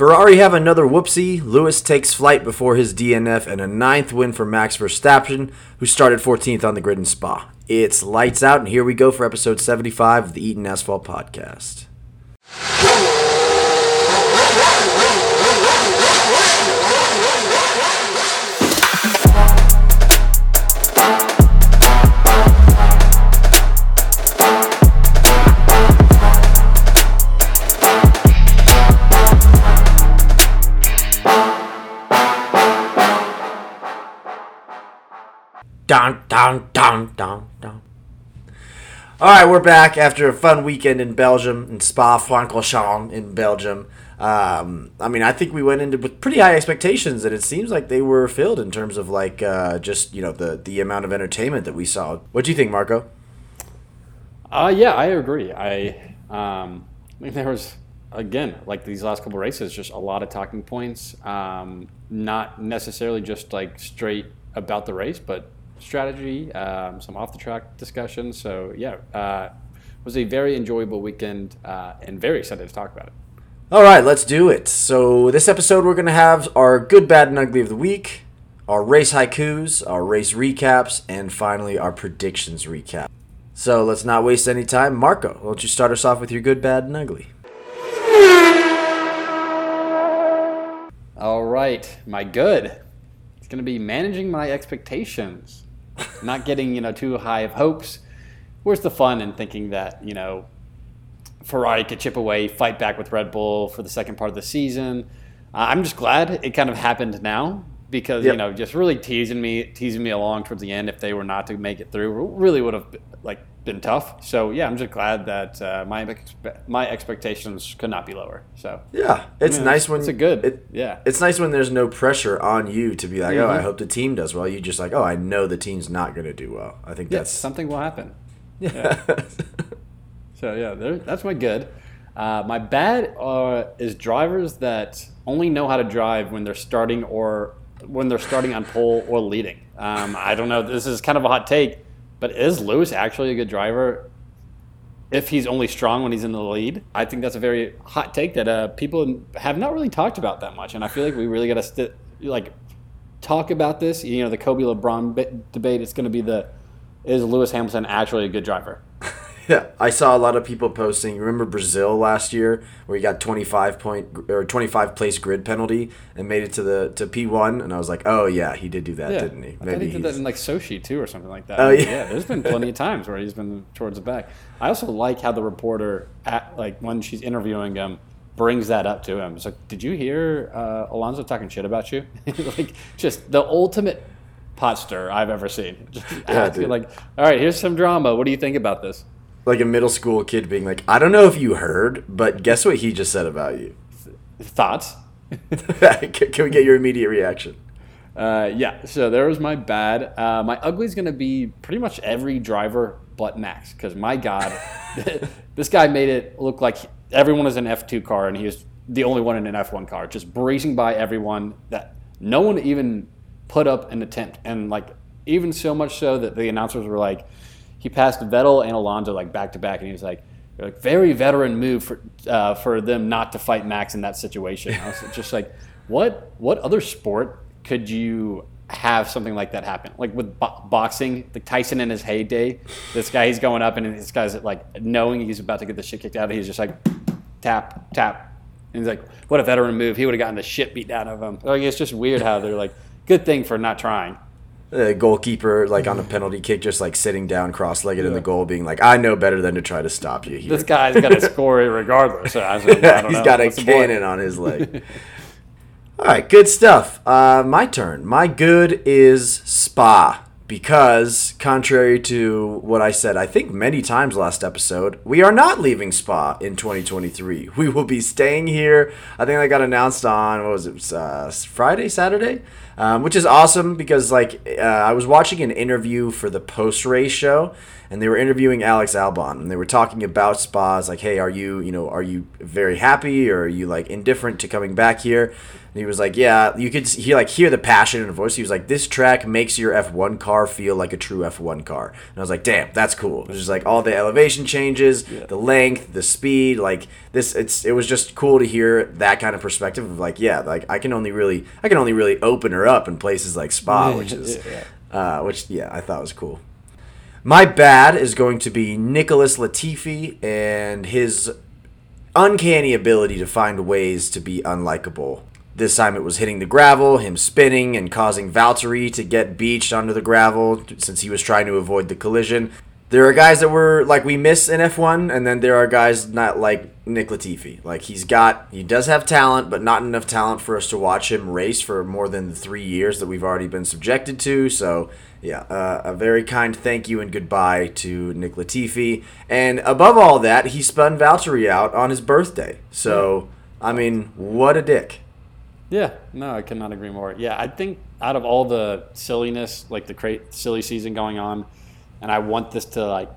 Ferrari have another whoopsie. Lewis takes flight before his DNF and a ninth win for Max Verstappen, who started 14th on the grid in Spa. It's lights out, and here we go for episode 75 of the Eaton Asphalt Podcast. Down, down, down, down, down. All right, we're back after a fun weekend in Belgium, in Spa-Francorchamps in Belgium. Um, I mean, I think we went into with pretty high expectations, and it seems like they were filled in terms of like uh, just you know the the amount of entertainment that we saw. What do you think, Marco? Uh, yeah, I agree. I, um, I mean, there was again like these last couple races, just a lot of talking points. Um, not necessarily just like straight about the race, but strategy, um, some off the track discussion. So yeah, uh, was a very enjoyable weekend uh, and very excited to talk about it. All right, let's do it. So this episode, we're gonna have our good, bad, and ugly of the week, our race haikus, our race recaps, and finally our predictions recap. So let's not waste any time. Marco, why don't you start us off with your good, bad, and ugly? All right, my good. It's going to be managing my expectations, not getting you know too high of hopes. Where's the fun in thinking that you know Ferrari could chip away, fight back with Red Bull for the second part of the season? Uh, I'm just glad it kind of happened now because Yep. you know just really teasing me, teasing me along towards the end. If they were not to make it through, really would have like been tough. So yeah, I'm just glad that uh, my expe- my expectations could not be lower. So Yeah, it's Yeah, nice when it's a good It, yeah. it's nice when there's no pressure on you to be like, oh, I Mhm. hope the team does well. You just like, oh, I know the team's not going to do well. I think Yeah, that's something will happen. yeah. So yeah, there, that's my good. Uh, my bad uh, is drivers that only know how to drive when they're starting or when they're starting on pole or leading. Um, I don't know. This is kind of a hot take, but is Lewis actually a good driver? If he's only strong when he's in the lead, I think that's a very hot take that uh, people have not really talked about that much, and I feel like we really got to st- like talk about this. You know, the Kobe LeBron bi- debate. It's going to be the is Lewis Hamilton actually a good driver? Yeah, I saw a lot of people posting. Remember Brazil last year, where he got twenty five point or twenty five place grid penalty and made it to the to P one, and I was like, oh yeah, he did do that, didn't he? I thought he did that in like Sochi too, or something like that. Oh, yeah. yeah. There's been plenty of times where he's been towards the back. I also like how the reporter, at, like when she's interviewing him, brings that up to him. It's like, did you hear uh, Alonso talking shit about you? like, just the ultimate pot stir I've ever seen. Just dude. like, all right, here's some drama. What do you think about this? Like a middle school kid being like, I don't know if you heard, but guess what he just said about you. Thoughts? can, we get your immediate reaction? Uh, yeah, so there was my bad. Uh, my ugly is going to be pretty much every driver but Max, because my God, this guy made it look like everyone was an F2 car and he was the only one in an F1 car, just breezing by everyone that no one even put up an attempt. And like, even so much so that the announcers were like, he passed Vettel and Alonso like back to back, and he was like, like very veteran move for uh, for them not to fight Max in that situation. I was just like, what what other sport could you have something like that happen? Like with bo- boxing, like Tyson in his heyday, this guy he's going up and this guy's like knowing he's about to get the shit kicked out of, him, he's just like tap tap, and he's like, what a veteran move. He would have gotten the shit beat out of him. Like it's just weird how they're like, good thing for not trying. The goalkeeper, like on a penalty kick, just like sitting down cross legged in the goal, being like, I know better than to try to stop you here. This guy's got to score it regardless. So I like, don't He's know. got a What's the point? cannon on his leg. All right, good stuff. Uh, my turn. My good is Spa because, contrary to what I said, I think many times last episode, we are not leaving Spa in 2023. We will be staying here. I think that got announced on what was it, uh, Friday, Saturday, um, which is awesome because like uh, I was watching an interview for the post race show. and they were interviewing Alex Albon, and they were talking about Spa. It's like, hey, are you, you know, are you very happy, or are you like indifferent to coming back here? And he was like, yeah, you could he like hear the passion in her voice. He was like, this track makes your F1 car feel like a true F1 car. And I was like, damn, that's cool. It was just like all the elevation changes, yeah. the length, the speed, like this. It's it was just cool to hear that kind of perspective of like, yeah, like I can only really I can only really open her up in places like Spa, which is, yeah. Uh, which yeah, I thought was cool. My bad is going to be Nicholas Latifi and his uncanny ability to find ways to be unlikable. This time it was hitting the gravel, him spinning, and causing Valtteri to get beached onto the gravel since he was trying to avoid the collision. There are guys that were like we miss in F1, and then there are guys not like Nick Latifi. Like he's got, he does have talent, but not enough talent for us to watch him race for more than the three years that we've already been subjected to. So yeah, uh, a very kind thank you and goodbye to Nick Latifi. And above all that, he spun Valtteri out on his birthday. So I mean, what a dick. Yeah, no, I cannot agree more. Yeah, I think out of all the silliness, like the cra- silly season going on, and I want this to like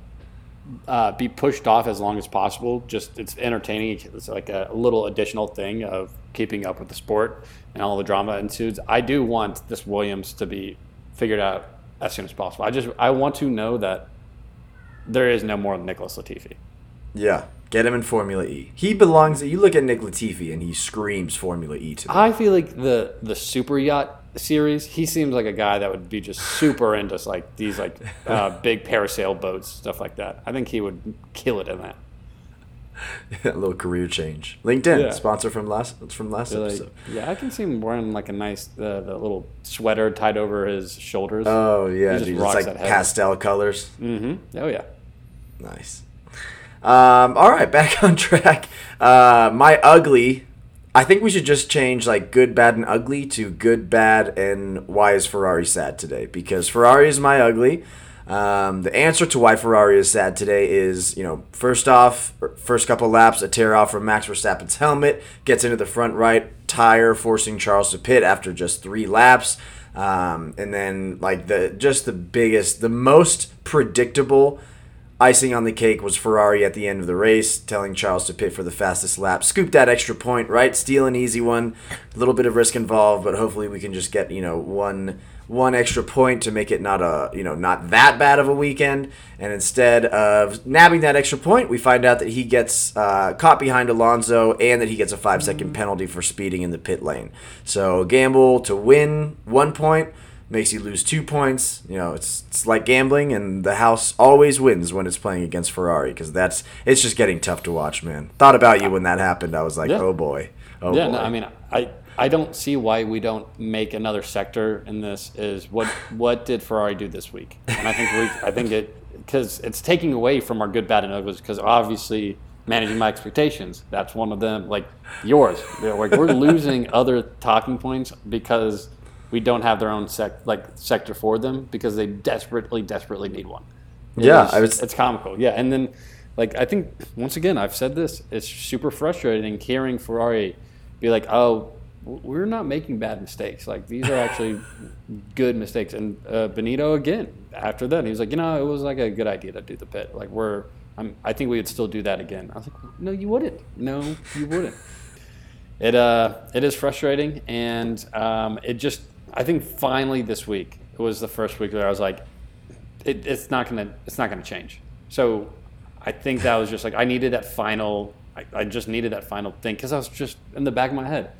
uh, be pushed off as long as possible. Just it's entertaining. It's like a little additional thing of keeping up with the sport and all the drama ensues. I do want this Williams to be figured out as soon as possible. I just I want to know that there is no more Nicholas Latifi. Yeah, Get him in Formula E. He belongs. You look at Nick Latifi, and he screams Formula E to me. I feel like the the super yacht series. He seems like a guy that would be just super into like these like uh, big parasail boats, stuff like that. I think he would kill it in that. a little career change. LinkedIn yeah. sponsor from last from last episode. yeah, I can see him wearing like a nice uh, the little sweater tied over his shoulders. Oh yeah, just, just like pastel colors. Mm-hmm. Oh yeah. Nice. Um, all right, back on track. Uh, my ugly. I think we should just change like good, bad, and ugly to good, bad, and why is Ferrari sad today? Because Ferrari is my ugly. Um, the answer to why Ferrari is sad today is, you know, first off, first couple laps, a tear off from Max Verstappen's helmet, gets into the front right tire, forcing Charles to pit after just three laps. Um, and then like the just the biggest, the most predictable Icing on the cake was Ferrari at the end of the race, telling Charles to pit for the fastest lap. Scoop that extra point, right? Steal an easy one. A little bit of risk involved, but hopefully we can just get, you know, one one extra point to make it not a you know not that bad of a weekend and instead of nabbing that extra point we find out that he gets uh, caught behind alonso and that he gets a five second penalty for speeding in the pit lane so gamble to win one point makes you lose two points. You know, it's it's like gambling, and the house always wins when it's playing against Ferrari because that's it's just getting tough to watch, man. Thought about you when that happened. I was like, yeah. oh boy, oh yeah. Boy. No, I mean, I I don't see why we don't make another sector in this. Is what what did Ferrari do this week? And I think we I think it because it's taking away from our good, bad, and ugly. Because obviously managing my expectations. That's one of them, like yours. Like we're losing other talking points because we don't have their own sec like sector for them because they desperately, desperately need one. It yeah, is, I was. It's comical. Yeah, and then like I think once again I've said this. It's super frustrating hearing Ferrari be like, "Oh, we're not making bad mistakes. Like these are actually good mistakes." And uh, Binotto again after that, he was like, "You know, it was like a good idea to do the pit. Like we're." I'm, I think we would still do that again. I was like, no, you wouldn't. No, you wouldn't. It uh, it is frustrating, and um, it just I think finally this week was the first week where I was like, it, it's not gonna it's not gonna change. So I think that was just like I needed that final. I, I just needed that final thing because I was just in the back of my head.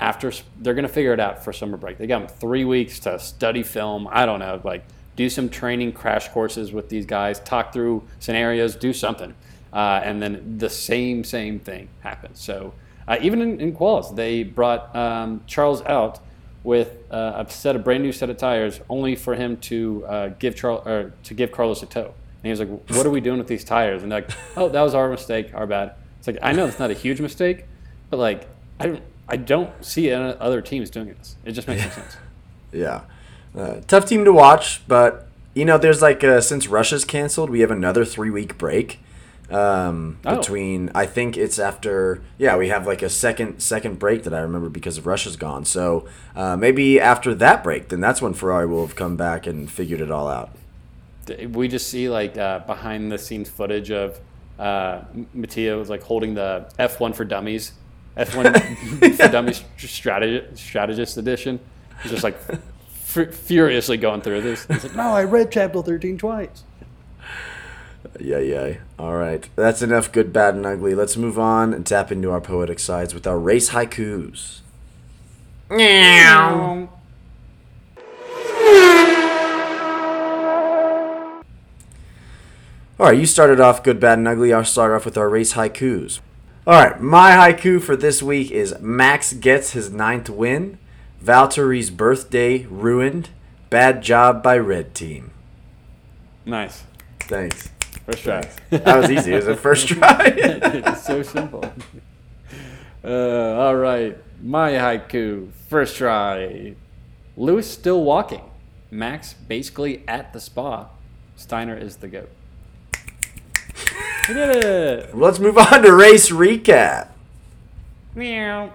After they're gonna figure it out for summer break. They got them three weeks to study film. I don't know, like do some training crash courses with these guys, talk through scenarios, do something, uh, and then the same same thing happens. So uh, even in, in quals, they brought um, Charles out with uh, a set of brand new set of tires, only for him to uh, give Charles or to give Carlos a tow. And he was like, "What are we doing with these tires?" And they're like, "Oh, that was our mistake, our bad." It's like I know it's not a huge mistake, but like I don't I don't see other teams doing this. It just makes no sense. Yeah, uh, tough team to watch, but you know, there's like uh, since Russia's canceled, we have another three week break um, oh. between I think it's after yeah we have like a second second break that I remember because of Russia's gone so uh, maybe after that break then that's when Ferrari will have come back and figured it all out. we just see like uh, behind the scenes footage of uh, Mattia was like holding the F1 for Dummies, F1 for Dummies strategist, strategist edition. He's just like f- furiously going through this. He's like, no, I read chapter 13 twice. Yeah, yeah. All right. That's enough good, bad, and ugly. Let's move on and tap into our poetic sides with our race haikus. Meow. All right, you started off good, bad, and ugly. I'll start off with our race haikus. All right, my haiku for this week is Max gets his ninth win. Valtteri's birthday ruined. Bad job by Red Team. Nice. Thanks. First try. That was easy. It was the first try. it's so simple. Uh, all right, my haiku. First try. Lewis still walking. Max basically at the spa. Steiner is the goat. We did it. Let's move on to race recap. Meow.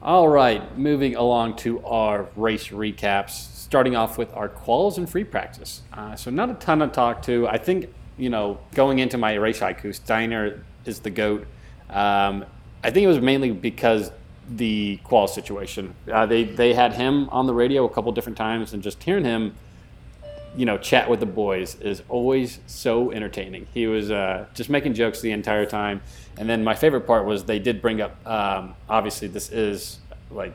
All right, moving along to our race recaps. Starting off with our quals and free practice. Uh, so not a ton to talk to. I think you know going into my race haiku, Steiner is the goat. Um, I think it was mainly because the qual situation. Uh, they they had him on the radio a couple different times, and just hearing him you know, chat with the boys is always so entertaining. He was uh, just making jokes the entire time. And then my favorite part was they did bring up, um, obviously, this is like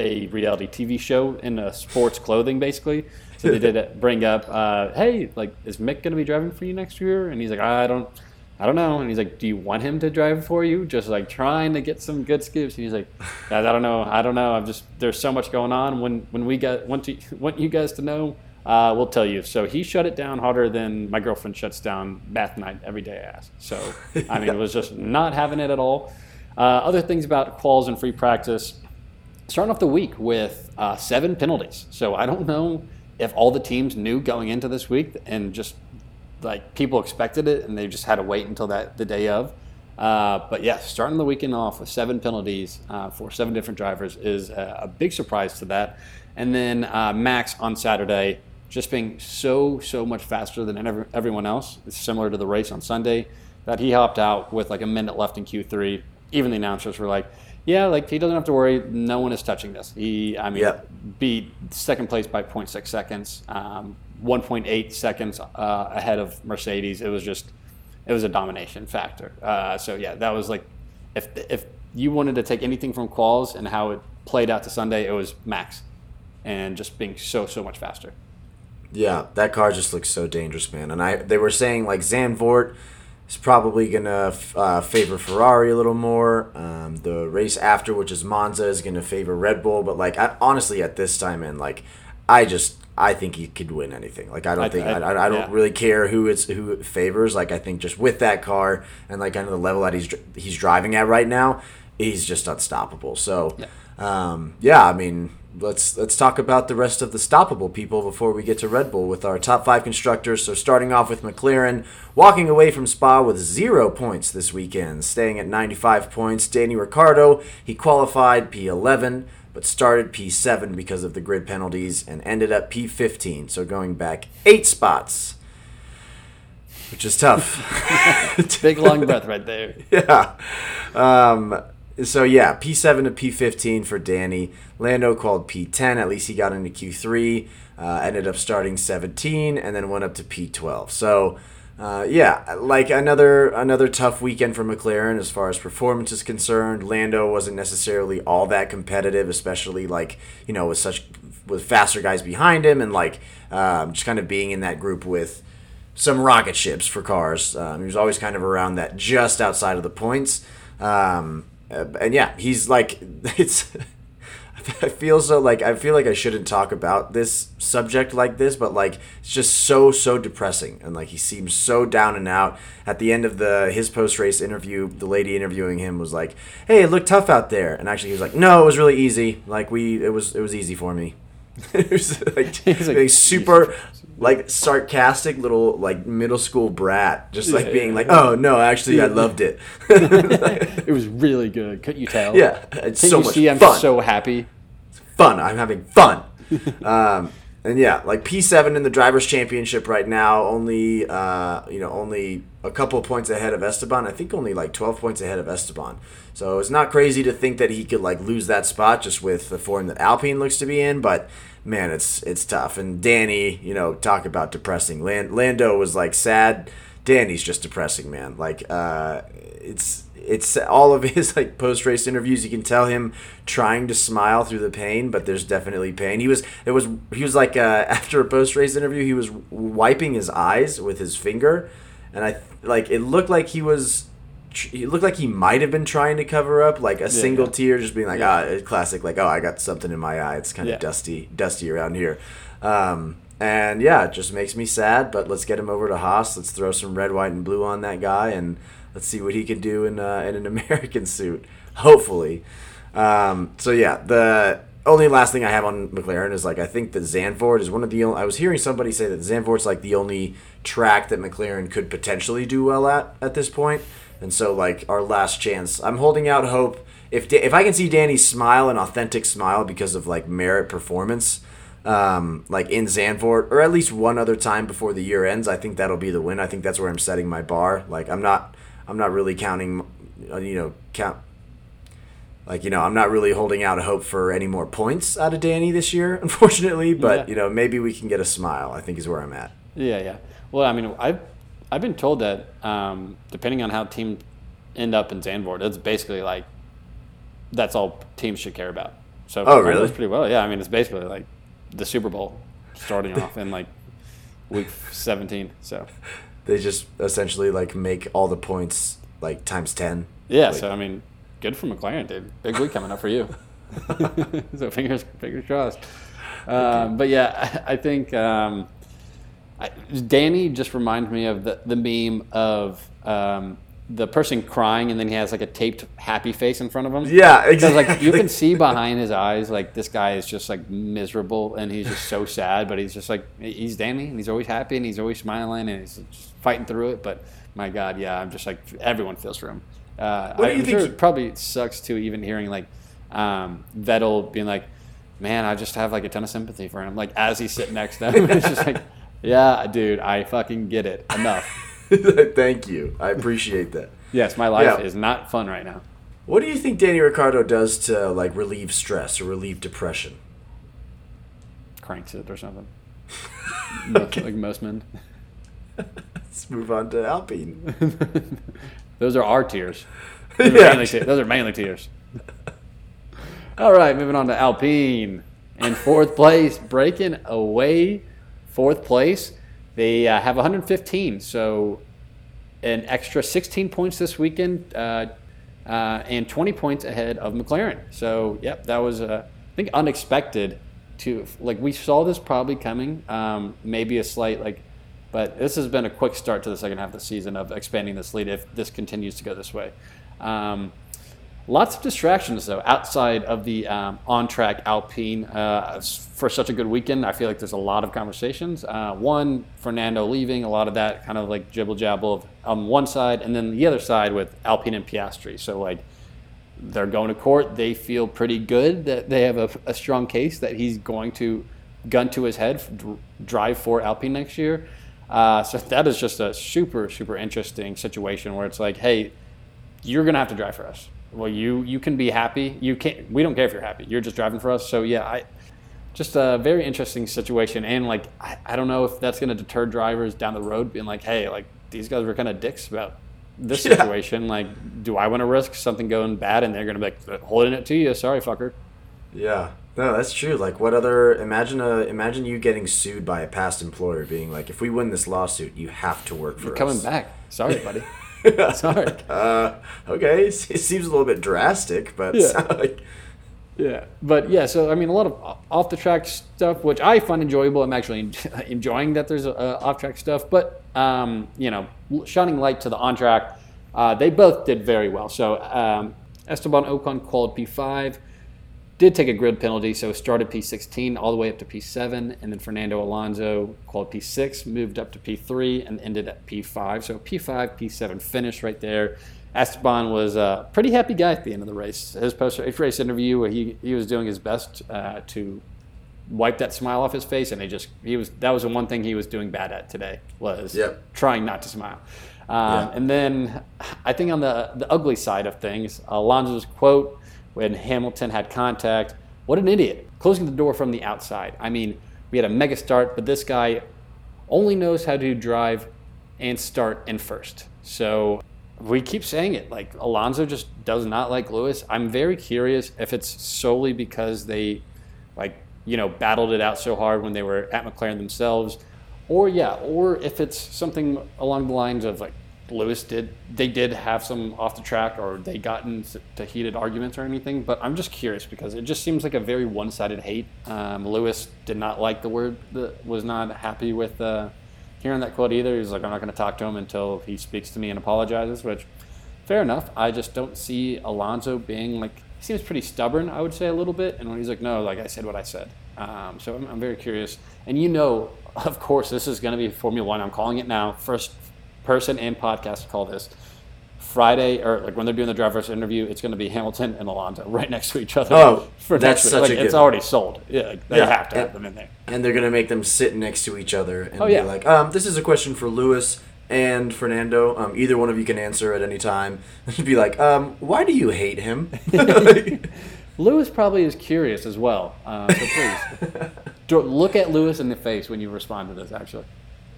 a reality TV show in a sports clothing, basically. So they did bring up, uh, hey, like, is Mick going to be driving for you next year? And he's like, I don't. I don't know. And he's like, Do you want him to drive for you? Just like trying to get some good skips. And he's like, I don't know. I don't know. I'm just there's so much going on. When when we got want to want you guys to know, uh, we'll tell you. So he shut it down harder than my girlfriend shuts down bath night every day I ask. So, I mean, it was just not having it at all. Uh, other things about quals and free practice, starting off the week with uh, seven penalties. So I don't know if all the teams knew going into this week and just like people expected it and they just had to wait until that the day of. Uh, but yeah, starting the weekend off with seven penalties uh, for seven different drivers is a, a, big surprise to that. And then uh, Max on Saturday just being so so much faster than every, everyone else. It's similar to the race on Sunday that he hopped out with like a minute left in Q3. Even the announcers were like, "Yeah, like he doesn't have to worry. No one is touching this." He, I mean, beat second place by 0.6 seconds, um, 1.8 seconds uh, ahead of Mercedes. It was just, it was a domination factor. Uh, so yeah, that was like, if if you wanted to take anything from quals and how it played out to Sunday, it was Max, and just being so so much faster. Yeah, that car just looks so dangerous, man. And I they were saying like Zandvoort is probably gonna uh, favor Ferrari a little more. Um, the race after, which is Monza, is gonna favor Red Bull. But like I, honestly, at this time, and like I just I think he could win anything. Like I don't I- think I- I, I, don't yeah. really care who it's who it favors. Like I think just with that car and like kind of the level that he's he's driving at right now, he's just unstoppable. So Yeah. um, yeah, I mean, let's let's talk about the rest of the stoppable people before we get to Red Bull with our top five constructors. So starting off with McLaren, walking away from Spa with zero points this weekend, staying at 95 points. Danny Ricciardo, he qualified P11, but started P7 because of the grid penalties and ended up P15, so going back eight spots. Which is tough. Big long breath right there. yeah. Um, so yeah, P7 to P15 for Danny. Lando called P10. At least he got into Q3. Uh, ended up starting 17 and then went up to P12. So uh, yeah, like another another tough weekend for McLaren as far as performance is concerned. Lando wasn't necessarily all that competitive, especially like you know with such with faster guys behind him and like um, just kind of being in that group with some rocket ships for cars. Um, he was always kind of around that, just outside of the points. Um, uh, and yeah, he's like it's. I feel so like I feel like I shouldn't talk about this subject like this, but like it's just so so depressing, and like he seems so down and out. At the end of the his post race interview, the lady interviewing him was like, "Hey, it looked tough out there," and actually he was like, "No, it was really easy. Like we, it was it was easy for me." It was like, like, super like sarcastic little like middle school brat, just like Yeah, being yeah, like, yeah. "Oh no, actually, I loved it." It was really good. Couldn't you tell? yeah, it's Can't so you much see I'm fun. so happy? fun. I'm having fun. um, and yeah, like P7 in the drivers' championship right now, only uh, you know only a couple points ahead of Esteban. I think only like 12 points ahead of Esteban. So it's not crazy to think that he could like lose that spot just with the form that Alpine looks to be in, but man, it's it's tough. And Danny, you know, talk about depressing. Land- Lando was like sad. Danny's just depressing, man. Like uh, it's it's all of his like post race interviews. You can tell him trying to smile through the pain, but there's definitely pain. He was it was he was like uh, after a post race interview, he was wiping his eyes with his finger, and I like it looked like he was. It looked like he might have been trying to cover up like a yeah, single yeah. tear, just being like, yeah. ah, classic, like, oh, I got something in my eye. It's kind of dusty, dusty around here. Um, and yeah, it just makes me sad. But let's get him over to Haas. Let's throw some red, white, and blue on that guy, and Let's see what he can do in uh, in an American suit. Hopefully. Um, so yeah, the only last thing I have on McLaren is like I think that Zandvoort is one of the only. I was hearing somebody say that Zandvoort's like the only track that McLaren could potentially do well at at this point, and so like our last chance. I'm holding out hope. If if I can see Danny smile an authentic smile because of like merit performance, um, like in Zandvoort, or at least one other time before the year ends, I think that'll be the win. I think that's where I'm setting my bar. Like I'm not I'm not really counting, uh, you know, count. Like you know, I'm not really holding out hope for any more points out of Danny this year, unfortunately. But yeah. you know, maybe we can get a smile. I think is where I'm at. Yeah, yeah. Well, I mean, I've I've been told that um, depending on how teams end up in Zandvoort, it's basically like that's all teams should care about. So oh, really? pretty well. Yeah, I mean, it's basically like the Super Bowl starting off in like week 17. So they just essentially like make all the points like times ten. Yeah, like, so I mean, good for McLaren, dude. Big week coming up for you. so fingers fingers crossed. Um, but yeah, I, I think um, I, Danny just reminds me of the the meme of um, the person crying and then he has like a taped happy face in front of him. Yeah, exactly. Like you can see behind his eyes, like this guy is just like miserable and he's just so sad, but he's just like he's Danny and he's always happy and he's always smiling and he's just fighting through it. But my God, yeah, I'm just like everyone feels for him. Uh, what do you I'm think? Sure it probably sucks too, even hearing like um, Vettel being like, "Man, I just have like a ton of sympathy for him." Like as he's sitting next to him, it's just like, "Yeah, dude, I fucking get it. Enough." Thank you. I appreciate that. yes, my life yeah. is not fun right now. What do you think Danny Ricciardo does to like relieve stress or relieve depression? Cranks it or something. okay. Like most men. Let's move on to Alpine. those are our tears. Those yeah. Are those are mainly tears. All right, moving on to Alpine. In fourth place, breaking away fourth place. They uh, have 115, so an extra 16 points this weekend, uh, uh, and 20 points ahead of McLaren. So, yep, that was uh, I think unexpected. To like, we saw this probably coming. Um, maybe a slight like, but this has been a quick start to the second half of the season of expanding this lead if this continues to go this way. Um, Lots of distractions though outside of the um, on-track Alpine. Uh, for such a good weekend, I feel like there's a lot of conversations. Uh, one, Fernando leaving, a lot of that kind of like jibble jabble on one side, and then the other side with Alpine and Piastri. So like they're going to court. They feel pretty good that they have a, a strong case that he's going to gun to his head, drive for Alpine next year. Uh, so that is just a super super interesting situation where it's like, hey, you're gonna have to drive for us well, you you can be happy. You can't. We don't care if you're happy. You're just driving for us. So yeah, I just a very interesting situation. And like, I, I don't know if that's going to deter drivers down the road, being like, hey, like these guys were kind of dicks about this yeah. situation. Like, do I want to risk something going bad? And they're going to be like, holding it to you. Sorry, fucker. Yeah. No, that's true. Like, what other? Imagine a imagine you getting sued by a past employer, being like, if we win this lawsuit, you have to work for You're us. Coming back. Sorry, buddy. Sorry. Uh, okay, it seems a little bit drastic, but yeah. Like... yeah, but yeah. So I mean, a lot of off the track stuff, which I find enjoyable. I'm actually enjoying that there's uh, off track stuff, but um, you know, shining light to the on track. Uh, they both did very well. So um, Esteban Ocon called P5 did take a grid penalty, so started P16 all the way up to P7, and then Fernando Alonso called P6, moved up to P3, and ended at P5. So P5, P7 finish right there. Esteban was a pretty happy guy at the end of the race. His post race interview, where he, he was doing his best uh, to wipe that smile off his face, and he just he was that was the one thing he was doing bad at today was Yep. trying not to smile. Um, Yeah. And then I think on the the ugly side of things, Alonso's quote when Hamilton had contact, "What an idiot!" Closing the door from the outside. I mean, we had a mega start, but this guy only knows how to drive and start in first. So we keep saying it. Like Alonso just does not like Lewis. I'm very curious if it's solely because they, like, you know, battled it out so hard when they were at McLaren themselves, or yeah, or if it's something along the lines of like Lewis did, they did have some off the track or they got into heated arguments or anything. But I'm just curious because it just seems like a very one-sided hate. Um, Lewis did not like the word, that was not happy with. Uh, hearing that quote either. He's like, I'm not going to talk to him until he speaks to me and apologizes, which, fair enough. I just don't see Alonso being like, he seems pretty stubborn, I would say, a little bit. And when he's like, no, like I said what I said. Um, so I'm, I'm very curious. And you know, of course, this is going to be Formula One. I'm calling it now. First person and podcast to call this. Friday, or like when they're doing the driver's interview, it's going to be Hamilton and Alonso right next to each other. Oh, for that's next week. such like, a It's good- already sold. Yeah, like, they Yeah, have to have them in there. and they're gonna make them sit next to each other and Oh, be yeah. like, um, "This is a question for Lewis and Fernando. Um, either one of you can answer at any time." And be like, um, "Why do you hate him?" Lewis probably is curious as well. Uh, so please look at Lewis in the face when you respond to this. Actually,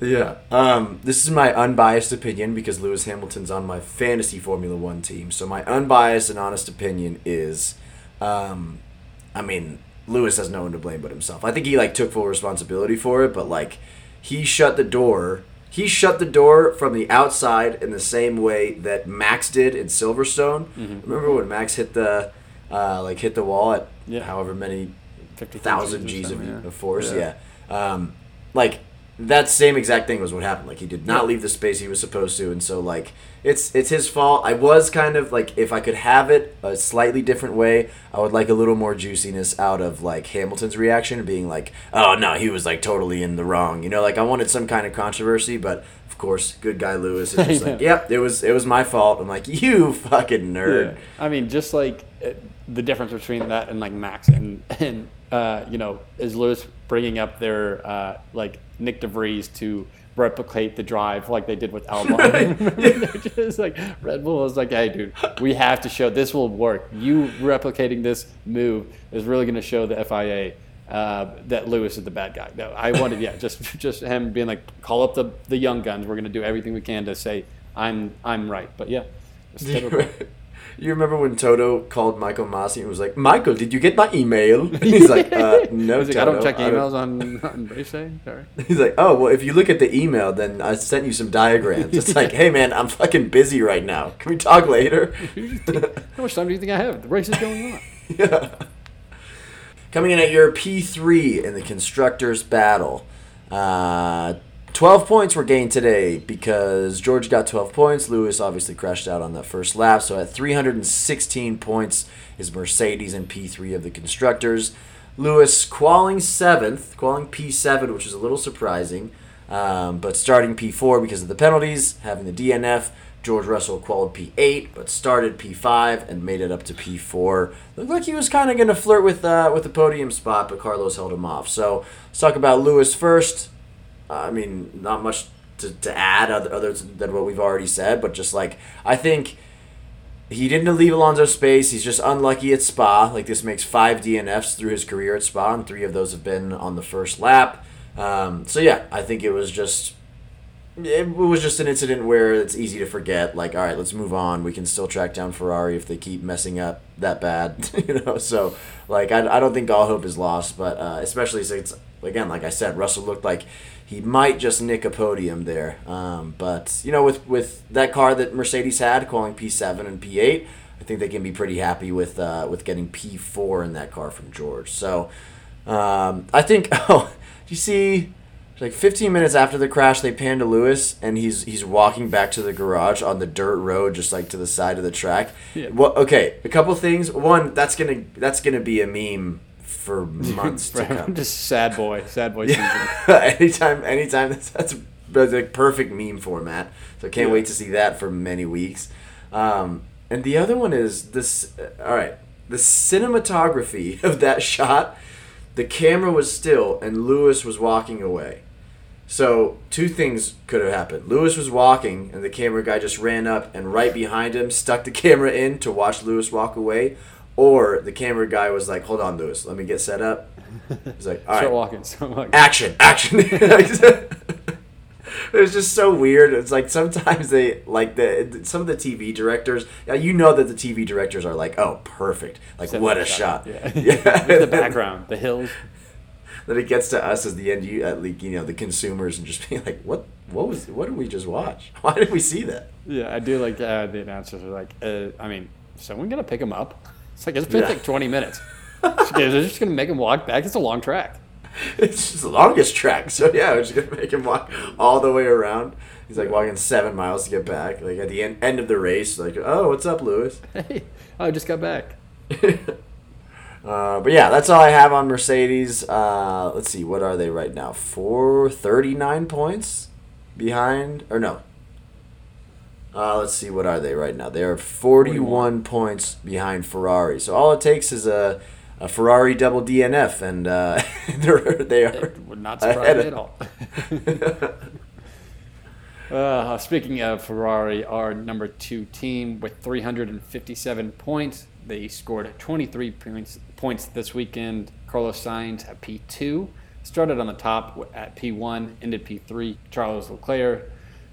yeah. Um, this is my unbiased opinion because Lewis Hamilton's on my fantasy Formula One team. So my unbiased and honest opinion is, um, I mean, Lewis has no one to blame but himself. I think he like took full responsibility for it, but like he shut the door. He shut the door from the outside in the same way that Max did in Silverstone. Remember when Max hit the uh, like hit the wall at Yeah. however many 50 thousand Gs of, yeah. of force. Yeah. Yeah. Um, like that same exact thing was what happened. Like he did not leave the space he was supposed to, and so like it's it's his fault. I was kind of like if I could have it a slightly different way, I would like a little more juiciness out of like Hamilton's reaction, being like, oh no, he was like totally in the wrong. You know, like I wanted some kind of controversy, but. Of course, good guy Lewis is just like, yep, it was it was my fault. I'm like, you fucking nerd. Yeah. I mean, just like uh, the difference between that and like Max and and uh, you know, is Lewis bringing up their uh, like Nyck de Vries to replicate the drive like they did with Albon. They're just like Red Bull was like, hey, dude, we have to show this will work. You replicating this move is really going to show the FIA. Uh, that Lewis is the bad guy. No, I wanted, yeah, just just him being like, call up the, the young guns. We're gonna do everything we can to say I'm I'm right. But yeah. You remember when Toto called Michael Masi and was like, "Michael, did you get my email?" He's like, uh, "No, like, I don't Toto, check emails on, on race day. Sorry. He's like, "Oh, well, if you look at the email, then I sent you some diagrams." It's like, "Hey, man, I'm fucking busy right now. Can we talk later?" How much time do you think I have? The race is going on. yeah. Coming in at your P3 in the constructors' battle. Uh, 12 points were gained today because George got 12 points. Lewis obviously crashed out on that first lap. So at 316 points is Mercedes in P3 of the constructors. Lewis qualing seventh, qualing P7, which is a little surprising, um, but starting P4 because of the penalties, having the DNF. George Russell qualified P8, but started P5 and made it up to P4. Looked like he was kind of going to flirt with uh, with the podium spot, but Carlos held him off. So let's talk about Lewis first. I mean, not much to, to add other, other than what we've already said, but just like I think he didn't leave Alonso space. He's just unlucky at Spa. Like this makes five DNFs through his career at Spa, and three of those have been on the first lap. Um, so yeah, I think it was just it was just an incident where it's easy to forget. Like, all right, let's move on. We can still track down Ferrari if they keep messing up that bad, you know. So, like, I, I don't think all hope is lost, but uh, especially since, again, like I said, Russell looked like he might just nick a podium there. Um, but you know, with with that car that Mercedes had, calling P seven and P eight, I think they can be pretty happy with uh, with getting P four in that car from George. So, um, I think. Oh, do you see? Like 15 minutes after the crash, they pan to Lewis, and he's he's walking back to the garage on the dirt road, just like to the side of the track. Yeah. Well, okay, a couple things. One, that's gonna that's gonna be a meme for months to come. Just sad boy, sad boy season. anytime, anytime. That's that's, that's a perfect meme format. So I can't Yeah. wait to see that for many weeks. Um, and the other one is this. uh, all right, the cinematography of that shot the camera was still and Lewis was walking away. So two things could have happened. Lewis was walking and the camera guy just ran up and right behind him stuck the camera in to watch Lewis walk away, or the camera guy was like, "Hold on, Lewis, let me get set up." He's like, "All right, Start walking. Start walking. action, action." it was just so weird. It's like sometimes they like the some of the TV directors. yeah, You know that the TV directors are like, "Oh, perfect! Like Set what a shot!" Yeah. yeah. The background, the hills. Then it gets to us as the end, you at least you know the consumers, and just being like, "What? What was? What did we just watch? Why did we see that?" Yeah, I do like uh, the announcers are like, uh, I mean, someone gonna pick him up? It's like it's been Yeah. like 20 minutes. They're just gonna make him walk back. It's a long track. It's just the longest track, so yeah, we're just gonna make him walk all the way around. He's like walking seven miles to get back. Like at the end, end of the race, like, "Oh, what's up, Lewis?" Hey, I just got back. Uh, but yeah, that's all I have on Mercedes. Uh, let's see, what are they right now? Four thirty-nine points behind, or no? Uh, let's see, what are they right now? They are forty-one points behind Ferrari. So all it takes is a, a Ferrari double DNF, and uh, they're they are. It would not surprise ahead me at all. Uh, speaking of Ferrari, our number two team with 357 points. They scored 23 points points this weekend. Carlos Sainz at P2 started on the top at P1, ended P3. Charles Leclerc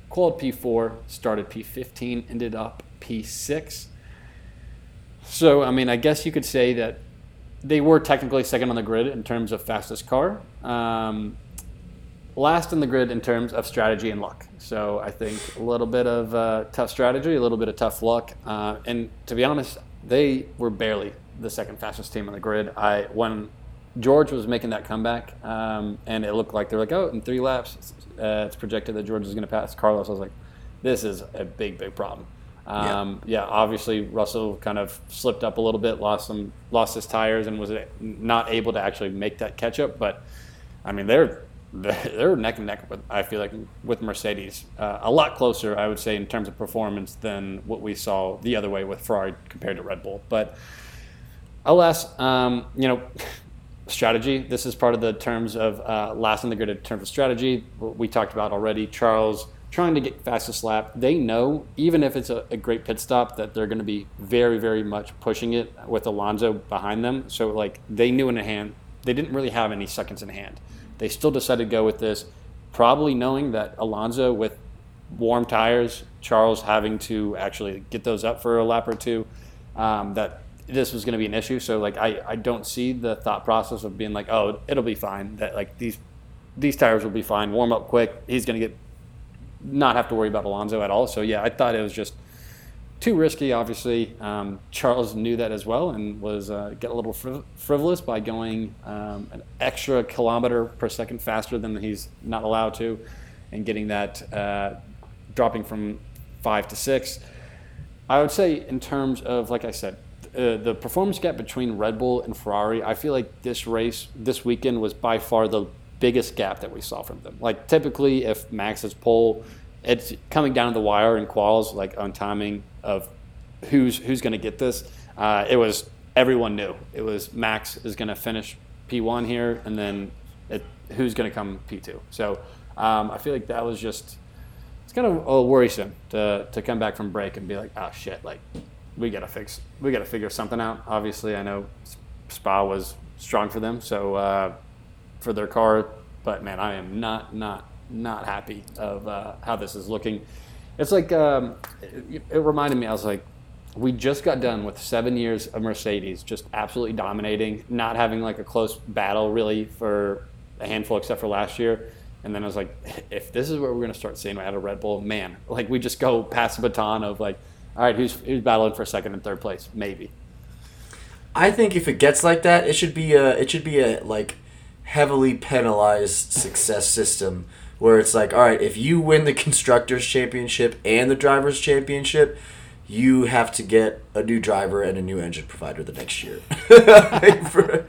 called P4, started P15, ended up P6. So, I mean, I guess you could say that they were technically second on the grid in terms of fastest car. Um, last in the grid in terms of strategy and luck. So I think a little bit of uh, tough strategy, a little bit of tough luck, uh, and to be honest, they were barely the second fastest team on the grid. I when George was making that comeback, um, and it looked like they're like, oh, in three laps, uh, it's projected that George is going to pass Carlos. I was like, this is a big, big problem. Um, yeah. obviously Russell kind of slipped up a little bit, lost some, lost his tires, and was not able to actually make that catch up. But I mean, they're they're neck and neck with I feel like with Mercedes, uh, a lot closer I would say in terms of performance than what we saw the other way with Ferrari compared to Red Bull. But alas, um, you know, strategy. This is part of the terms of uh, last in the grid in terms of strategy. We talked about already. Charles trying to get fastest lap. They know even if it's a, a great pit stop that they're going to be very very much pushing it with Alonso behind them. So like they knew in hand. They didn't really have any seconds in hand. They still decided to go with this, probably knowing that Alonso with warm tires, Charles having to actually get those up for a lap or two, um, that this was going to be an issue. So like I, I don't see the thought process of being like, oh, it'll be fine. That like these these tires will be fine. Warm up quick. He's going to get not have to worry about Alonso at all. So yeah, I thought it was just too risky. Obviously, um, Charles knew that as well and was uh, get a little friv- frivolous by going um, an extra kilometer per second faster than he's not allowed to, and getting that uh, dropping from five to six. I would say in terms of like I said, uh, the performance gap between Red Bull and Ferrari. I feel like this race this weekend was by far the biggest gap that we saw from them. Like typically, if Max is pole, it's coming down to the wire in quals, like on timing of who's who's going to get this. Uh, it was everyone knew it was Max is going to finish P1 here, and then it, who's going to come P2. So um, I feel like that was just it's kind of uh, worrisome to to come back from break and be like, oh shit, like we gotta fix, we gotta figure something out. Obviously, I know Spa was strong for them, so uh, for their car, but man, I am not not not happy of uh, how this is looking. It's like um, it, it reminded me. I was like, we just got done with seven years of Mercedes just absolutely dominating, not having like a close battle really for a handful, except for last year. And then I was like, if this is what we're going to start seeing out of Red Bull, man, like we just go past the baton of like, all right, who's who's battling for second and third place? Maybe. I think if it gets like that, it should be a it should be a like heavily penalized success system where it's like, all right, if you win the constructors championship and the drivers championship, you have to get a new driver and a new engine provider the next year. For-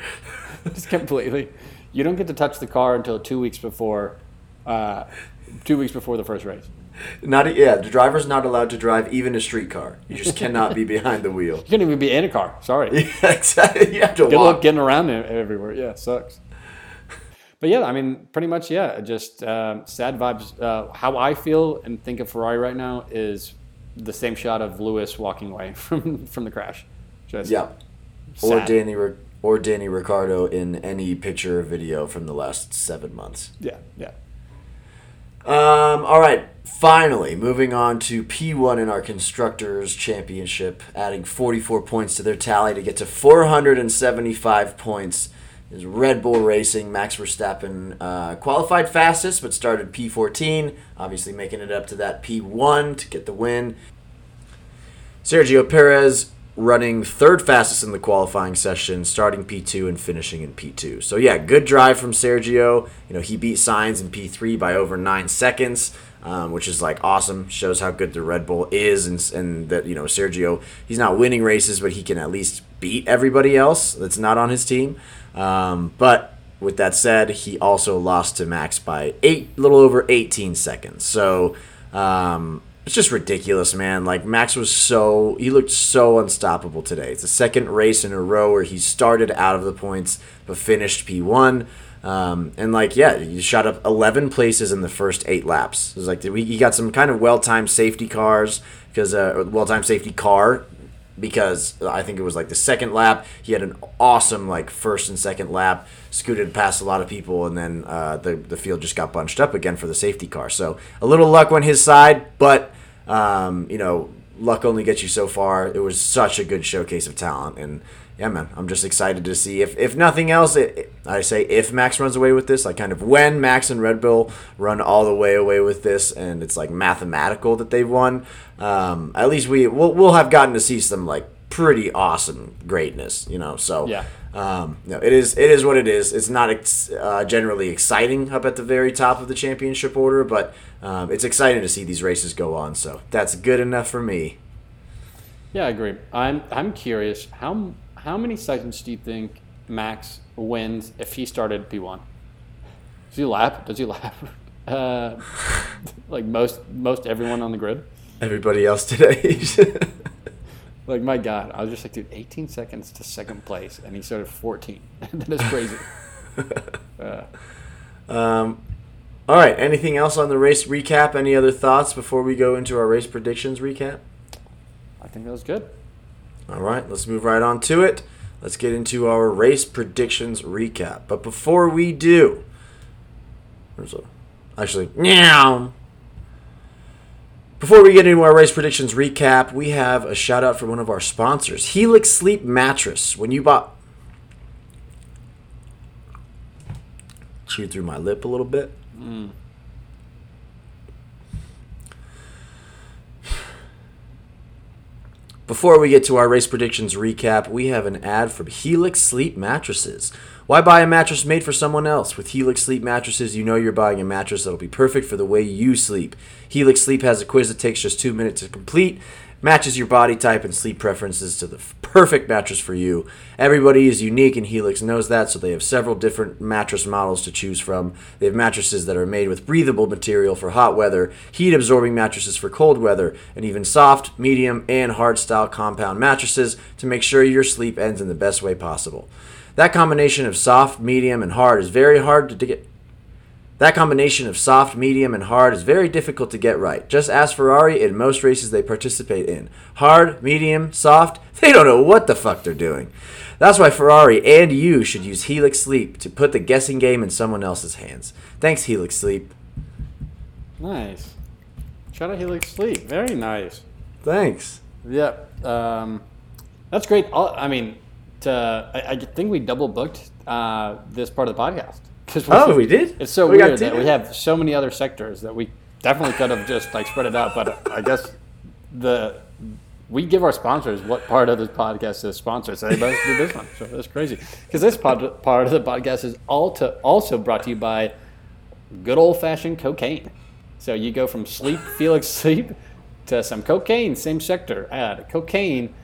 just completely. You don't get to touch the car until two weeks before, uh, two weeks before the first race. Not yeah, the driver's not allowed to drive even a street car. You just cannot be behind the wheel. You can't even be in a car. Sorry. Yeah, exactly. You have to Good walk. luck getting around everywhere. Yeah, sucks. But yeah, I mean, pretty much, yeah, just um, sad vibes. Uh, how I feel and think of Ferrari right now is the same shot of Lewis walking away from from the crash. Just Yeah. Or. Danny or Danny Ricciardo in any picture or video from the last seven months. Yeah, yeah. Um, all right, finally, moving on to P1 in our Constructors Championship, adding 44 points to their tally to get to 475 points. Is Red Bull Racing. Max Verstappen uh, qualified fastest, but started P14, obviously making it up to that P1 to get the win. Sergio Perez running third fastest in the qualifying session, starting P2 and finishing in P2. So yeah, good drive from Sergio. You know, he beat Sainz in P3 by over nine seconds, um, which is like awesome. Shows how good the Red Bull is, and, and that you know Sergio, he's not winning races, but he can at least beat everybody else that's not on his team. Um, but with that said, he also lost to Max by eight, little over 18 seconds. So um, it's just ridiculous, man. Like Max was so he looked so unstoppable today. It's the second race in a row where he started out of the points but finished P1. Um, and like yeah, he shot up 11 places in the first eight laps. It was like we he got some kind of well-timed safety cars because uh, well-timed safety car because I think it was like the second lap. He had an awesome like first and second lap, scooted past a lot of people, and then uh, the the field just got bunched up again for the safety car. So a little luck went his side, but um, you know luck only gets you so far. It was such a good showcase of talent, and yeah, man, I'm just excited to see if if nothing else, it, I say if Max runs away with this, like kind of when Max and Red Bull run all the way away with this, and it's like mathematical that they've won. Um, at least we we'll, we'll have gotten to see some like pretty awesome greatness, you know. So Yeah. um, no, it is it is what it is. It's not ex- uh, generally exciting up at the very top of the championship order, but um, it's exciting to see these races go on. So that's good enough for me. Yeah, I agree. I'm I'm curious how how many seconds do you think Max wins if he started P1? Does he lap? Does he lap? Uh, like most most everyone on the grid. Everybody else today. Like my God, I was just like, dude, 18 seconds to second place, and he started 14. that is crazy. Uh, um, all right. Anything else on the race recap? Any other thoughts before we go into our race predictions recap? I think that was good. All right, let's move right on to it. Let's get into our race predictions recap. But before we do, there's a actually meow. Before we get into our race predictions recap, we have a shout out from one of our sponsors, Helix Sleep Mattress. When you bought chewed through my lip a little bit. Mm. Before we get to our race predictions recap, we have an ad from Helix Sleep Mattresses. Why buy a mattress made for someone else? With Helix Sleep Mattresses, you know you're buying a mattress that'll be perfect for the way you sleep. Helix Sleep has a quiz that takes just two minutes to complete, matches your body type and sleep preferences to the f- perfect mattress for you. Everybody is unique, and Helix knows that, so they have several different mattress models to choose from. They have mattresses that are made with breathable material for hot weather, heat absorbing mattresses for cold weather, and even soft, medium, and hard style compound mattresses to make sure your sleep ends in the best way possible. That combination of soft, medium, and hard is very hard to get. That combination of soft, medium, and hard is very difficult to get right. Just ask Ferrari in most races they participate in. Hard, medium, soft, they don't know what the fuck they're doing. That's why Ferrari and you should use Helix Sleep to put the guessing game in someone else's hands. Thanks, Helix Sleep. Nice. Shout out Helix Sleep. Very nice. Thanks. Yep. Um, that's great. I mean, to, I, I think we double booked uh, this part of the podcast. 'Cause Oh, we did? It's so We got weird that we have so many other sectors that we definitely could have just like spread it out. But I guess the we give our sponsors what part of this podcast is sponsored. So they both do this one. So that's crazy. Because this pod, part of the podcast is all to, also brought to you by good old fashioned cocaine. So you go from sleep, Felix sleep, to some cocaine, same sector ad. Cocaine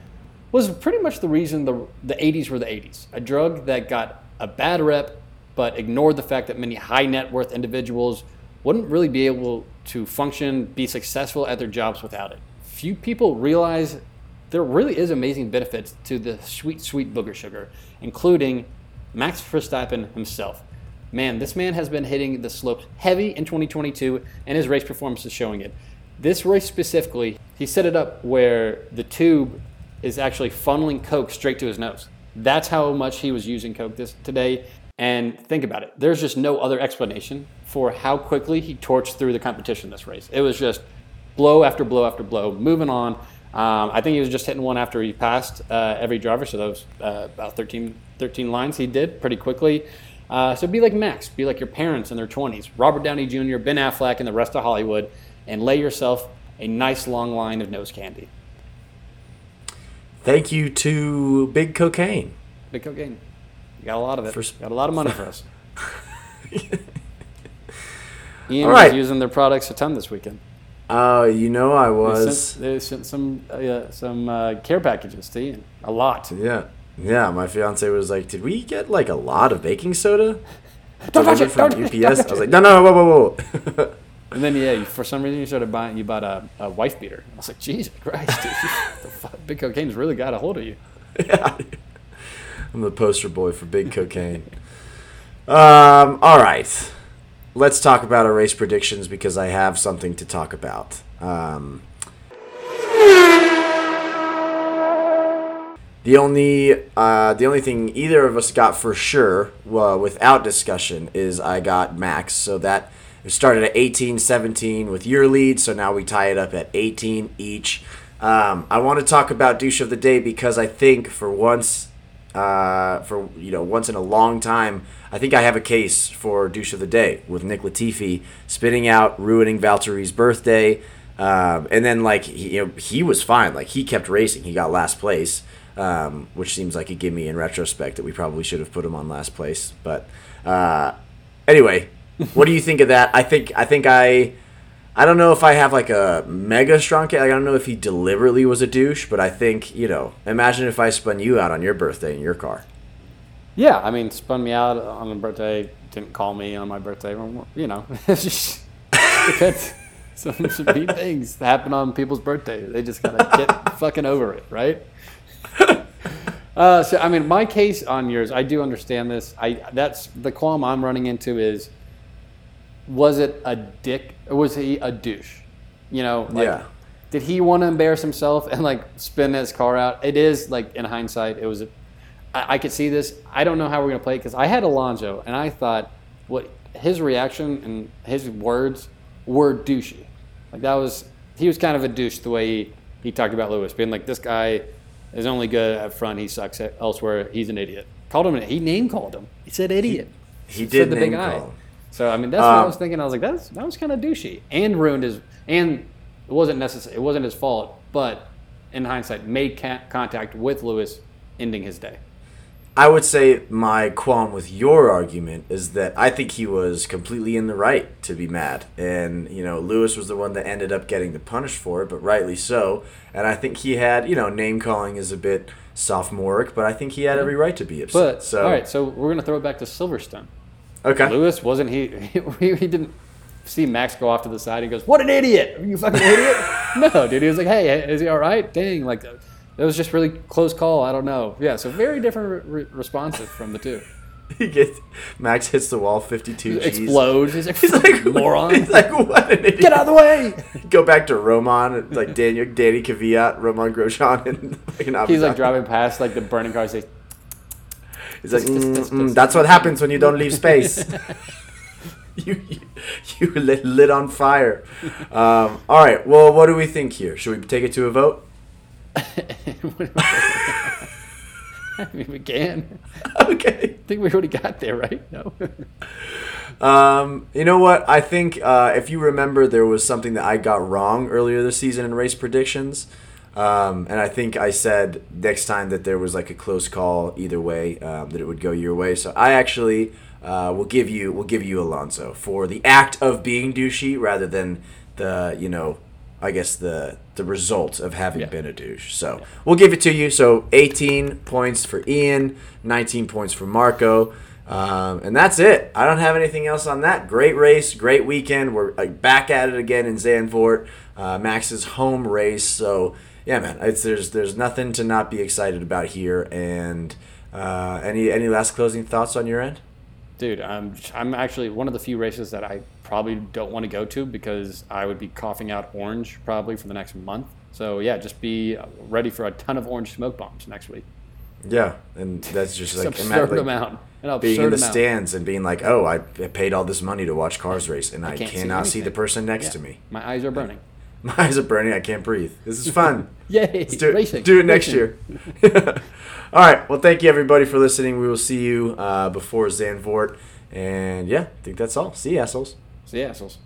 was pretty much the reason the, the 80s were the 80s. A drug that got a bad rep, but ignored the fact that many high net worth individuals wouldn't really be able to function, be successful at their jobs without it. Few people realize there really is amazing benefits to the sweet, sweet booger sugar, including Max Verstappen himself. Man, this man has been hitting the slopes heavy in 2022, and his race performance is showing it. This race specifically, he set it up where the tube is actually funneling Coke straight to his nose. That's how much he was using Coke this today. And think about it. There's just no other explanation for how quickly he torched through the competition this race. It was just blow after blow after blow, moving on. Um, I think he was just hitting one after he passed uh, every driver, so that was uh, about 13, 13 lines he did pretty quickly. Uh, so be like Max, be like your parents in their 20s, Robert Downey Jr., Ben Affleck, and the rest of Hollywood, and lay yourself a nice long line of nose candy. Thank you to Big Cocaine. Big cocaine. Got a lot of it. For, got a lot of money for us. Ian All right. was using their products a ton this weekend. Oh, you know I They was. sent, they sent some uh, some uh, care packages to Ian. A lot. Yeah. Yeah, my fiance was like, "Did we get like a lot of baking soda Don't touch it! from Don't, UPS?" don't I was it. like, "No, no, whoa, whoa, whoa." And then yeah, for some reason you started buying. You bought a, a wife beater. I was like, Jesus Christ, dude, the fuck, big cocaine's really got a hold of you. yeah. I'm the poster boy for Big Cocaine. Um, all right. Let's talk about our race predictions because I have something to talk about. Um, the only uh, the only thing either of us got for sure, without discussion, is I got Max. So that started at 18, 17 with your lead. So now we tie it up at 18 each. Um, I want to talk about douche of the day because I think for once uh, for you know once in a long time. I think I have a case for douche of the day with Nick Latifi spitting out, ruining Valtteri's birthday, um, and then like he, you know he was fine. Like he kept racing. He got last place, um, which seems like a gimme in retrospect that we probably should have put him on last place. But uh, anyway, what do you think of that? I think I think I. I don't know if I have like a mega strong case. Like, I don't know if he deliberately was a douche, but I think you know. Imagine if I spun you out on your birthday in your car. Yeah, I mean, spun me out on my birthday. Didn't call me on my birthday. You know, it's. Some neat things happen on people's birthdays. They just gotta get fucking over it, right? Uh, so I mean, my case on yours, I do understand this. I that's the qualm I'm running into is, was it a dick or was he a douche? You know, like, Yeah. Did he want to embarrass himself and like spin his car out? It is like in hindsight, it was. A, I, I could see this. I don't know how we're gonna play it because I had Alonso and I thought what his reaction and his words were douchey. Like that was he was kind of a douche the way he, he talked about Lewis, being like this guy is only good up front. He sucks elsewhere. He's an idiot. Called him. an- He name called him. He said idiot. He Said did the name big eye. So I mean, that's what I Um, was thinking. I was like, that's that was kind of douchey and ruined his. And it wasn't necessary. It wasn't his fault, but in hindsight, made ca- contact with Lewis, ending his day. I would say my qualm with your argument is that I think he was completely in the right to be mad. And, you know, Lewis was the one that ended up getting the punish for it, but rightly so. And I think he had, you know, name calling is a bit sophomoric, but I think he had every right to be upset. But so, all right, so we're gonna throw it back to Silverstone. Okay. Lewis wasn't he? He, he didn't see Max go off to the side. He goes, "What an idiot! Are you fucking idiot?" no, dude. He was like, "Hey, is he all right?" Dang, like it was just really close call. I don't know. Yeah, so very different re- responsive from the two. He gets, Max hits the wall 52 G's. Explodes. He's like, He's like, moron. He's like, what an idiot. Get out of the way. Go back to Roman, like Daniel, Danny Kvyat, Romain Grosjean, and Abu He's like driving past like the burning car. He's like, He's like, "Mm, mm, that's what happens when you don't leave space. you, you, you lit, lit on fire. Um, all right. Well, what do we think here? Should we take it to a vote? I mean, we can. Okay. I think we already got there, right? No. Um, you know what? I think uh, if you remember, there was something that I got wrong earlier this season in race predictions. Um, and I think I said next time that there was like a close call either way, um, that it would go your way. So I actually uh, will give you will give you Alonso for the act of being douchey rather than the you know I guess the the result of having Yeah. been a douche. So we'll give it to you. So 18 points for Ian, 19 points for Marco. Um, and that's it. I don't have anything else on that. Great race, great weekend. We're like, back at it again in Zandvoort, uh, Max's home race. So yeah, man, it's, there's there's nothing to not be excited about here. And uh, any any last closing thoughts on your end? Dude, I'm I'm actually one of the few races that I probably don't want to go to because I would be coughing out orange probably for the next month. So yeah, just be ready for a ton of orange smoke bombs next week. Yeah, and that's just like, absurd like amount. An being in the amount. stands and being like, "Oh, I paid all this money to watch cars race, and I, see cannot see, the person next Yeah. to me. My eyes are burning. My eyes are burning. I can't breathe. This is fun. Yay! Let's do it, racing. do it next racing. year. all right. Well, thank you everybody for listening. We will see you uh, before Zandvoort. and yeah, I think that's all. See you assholes. See you assholes.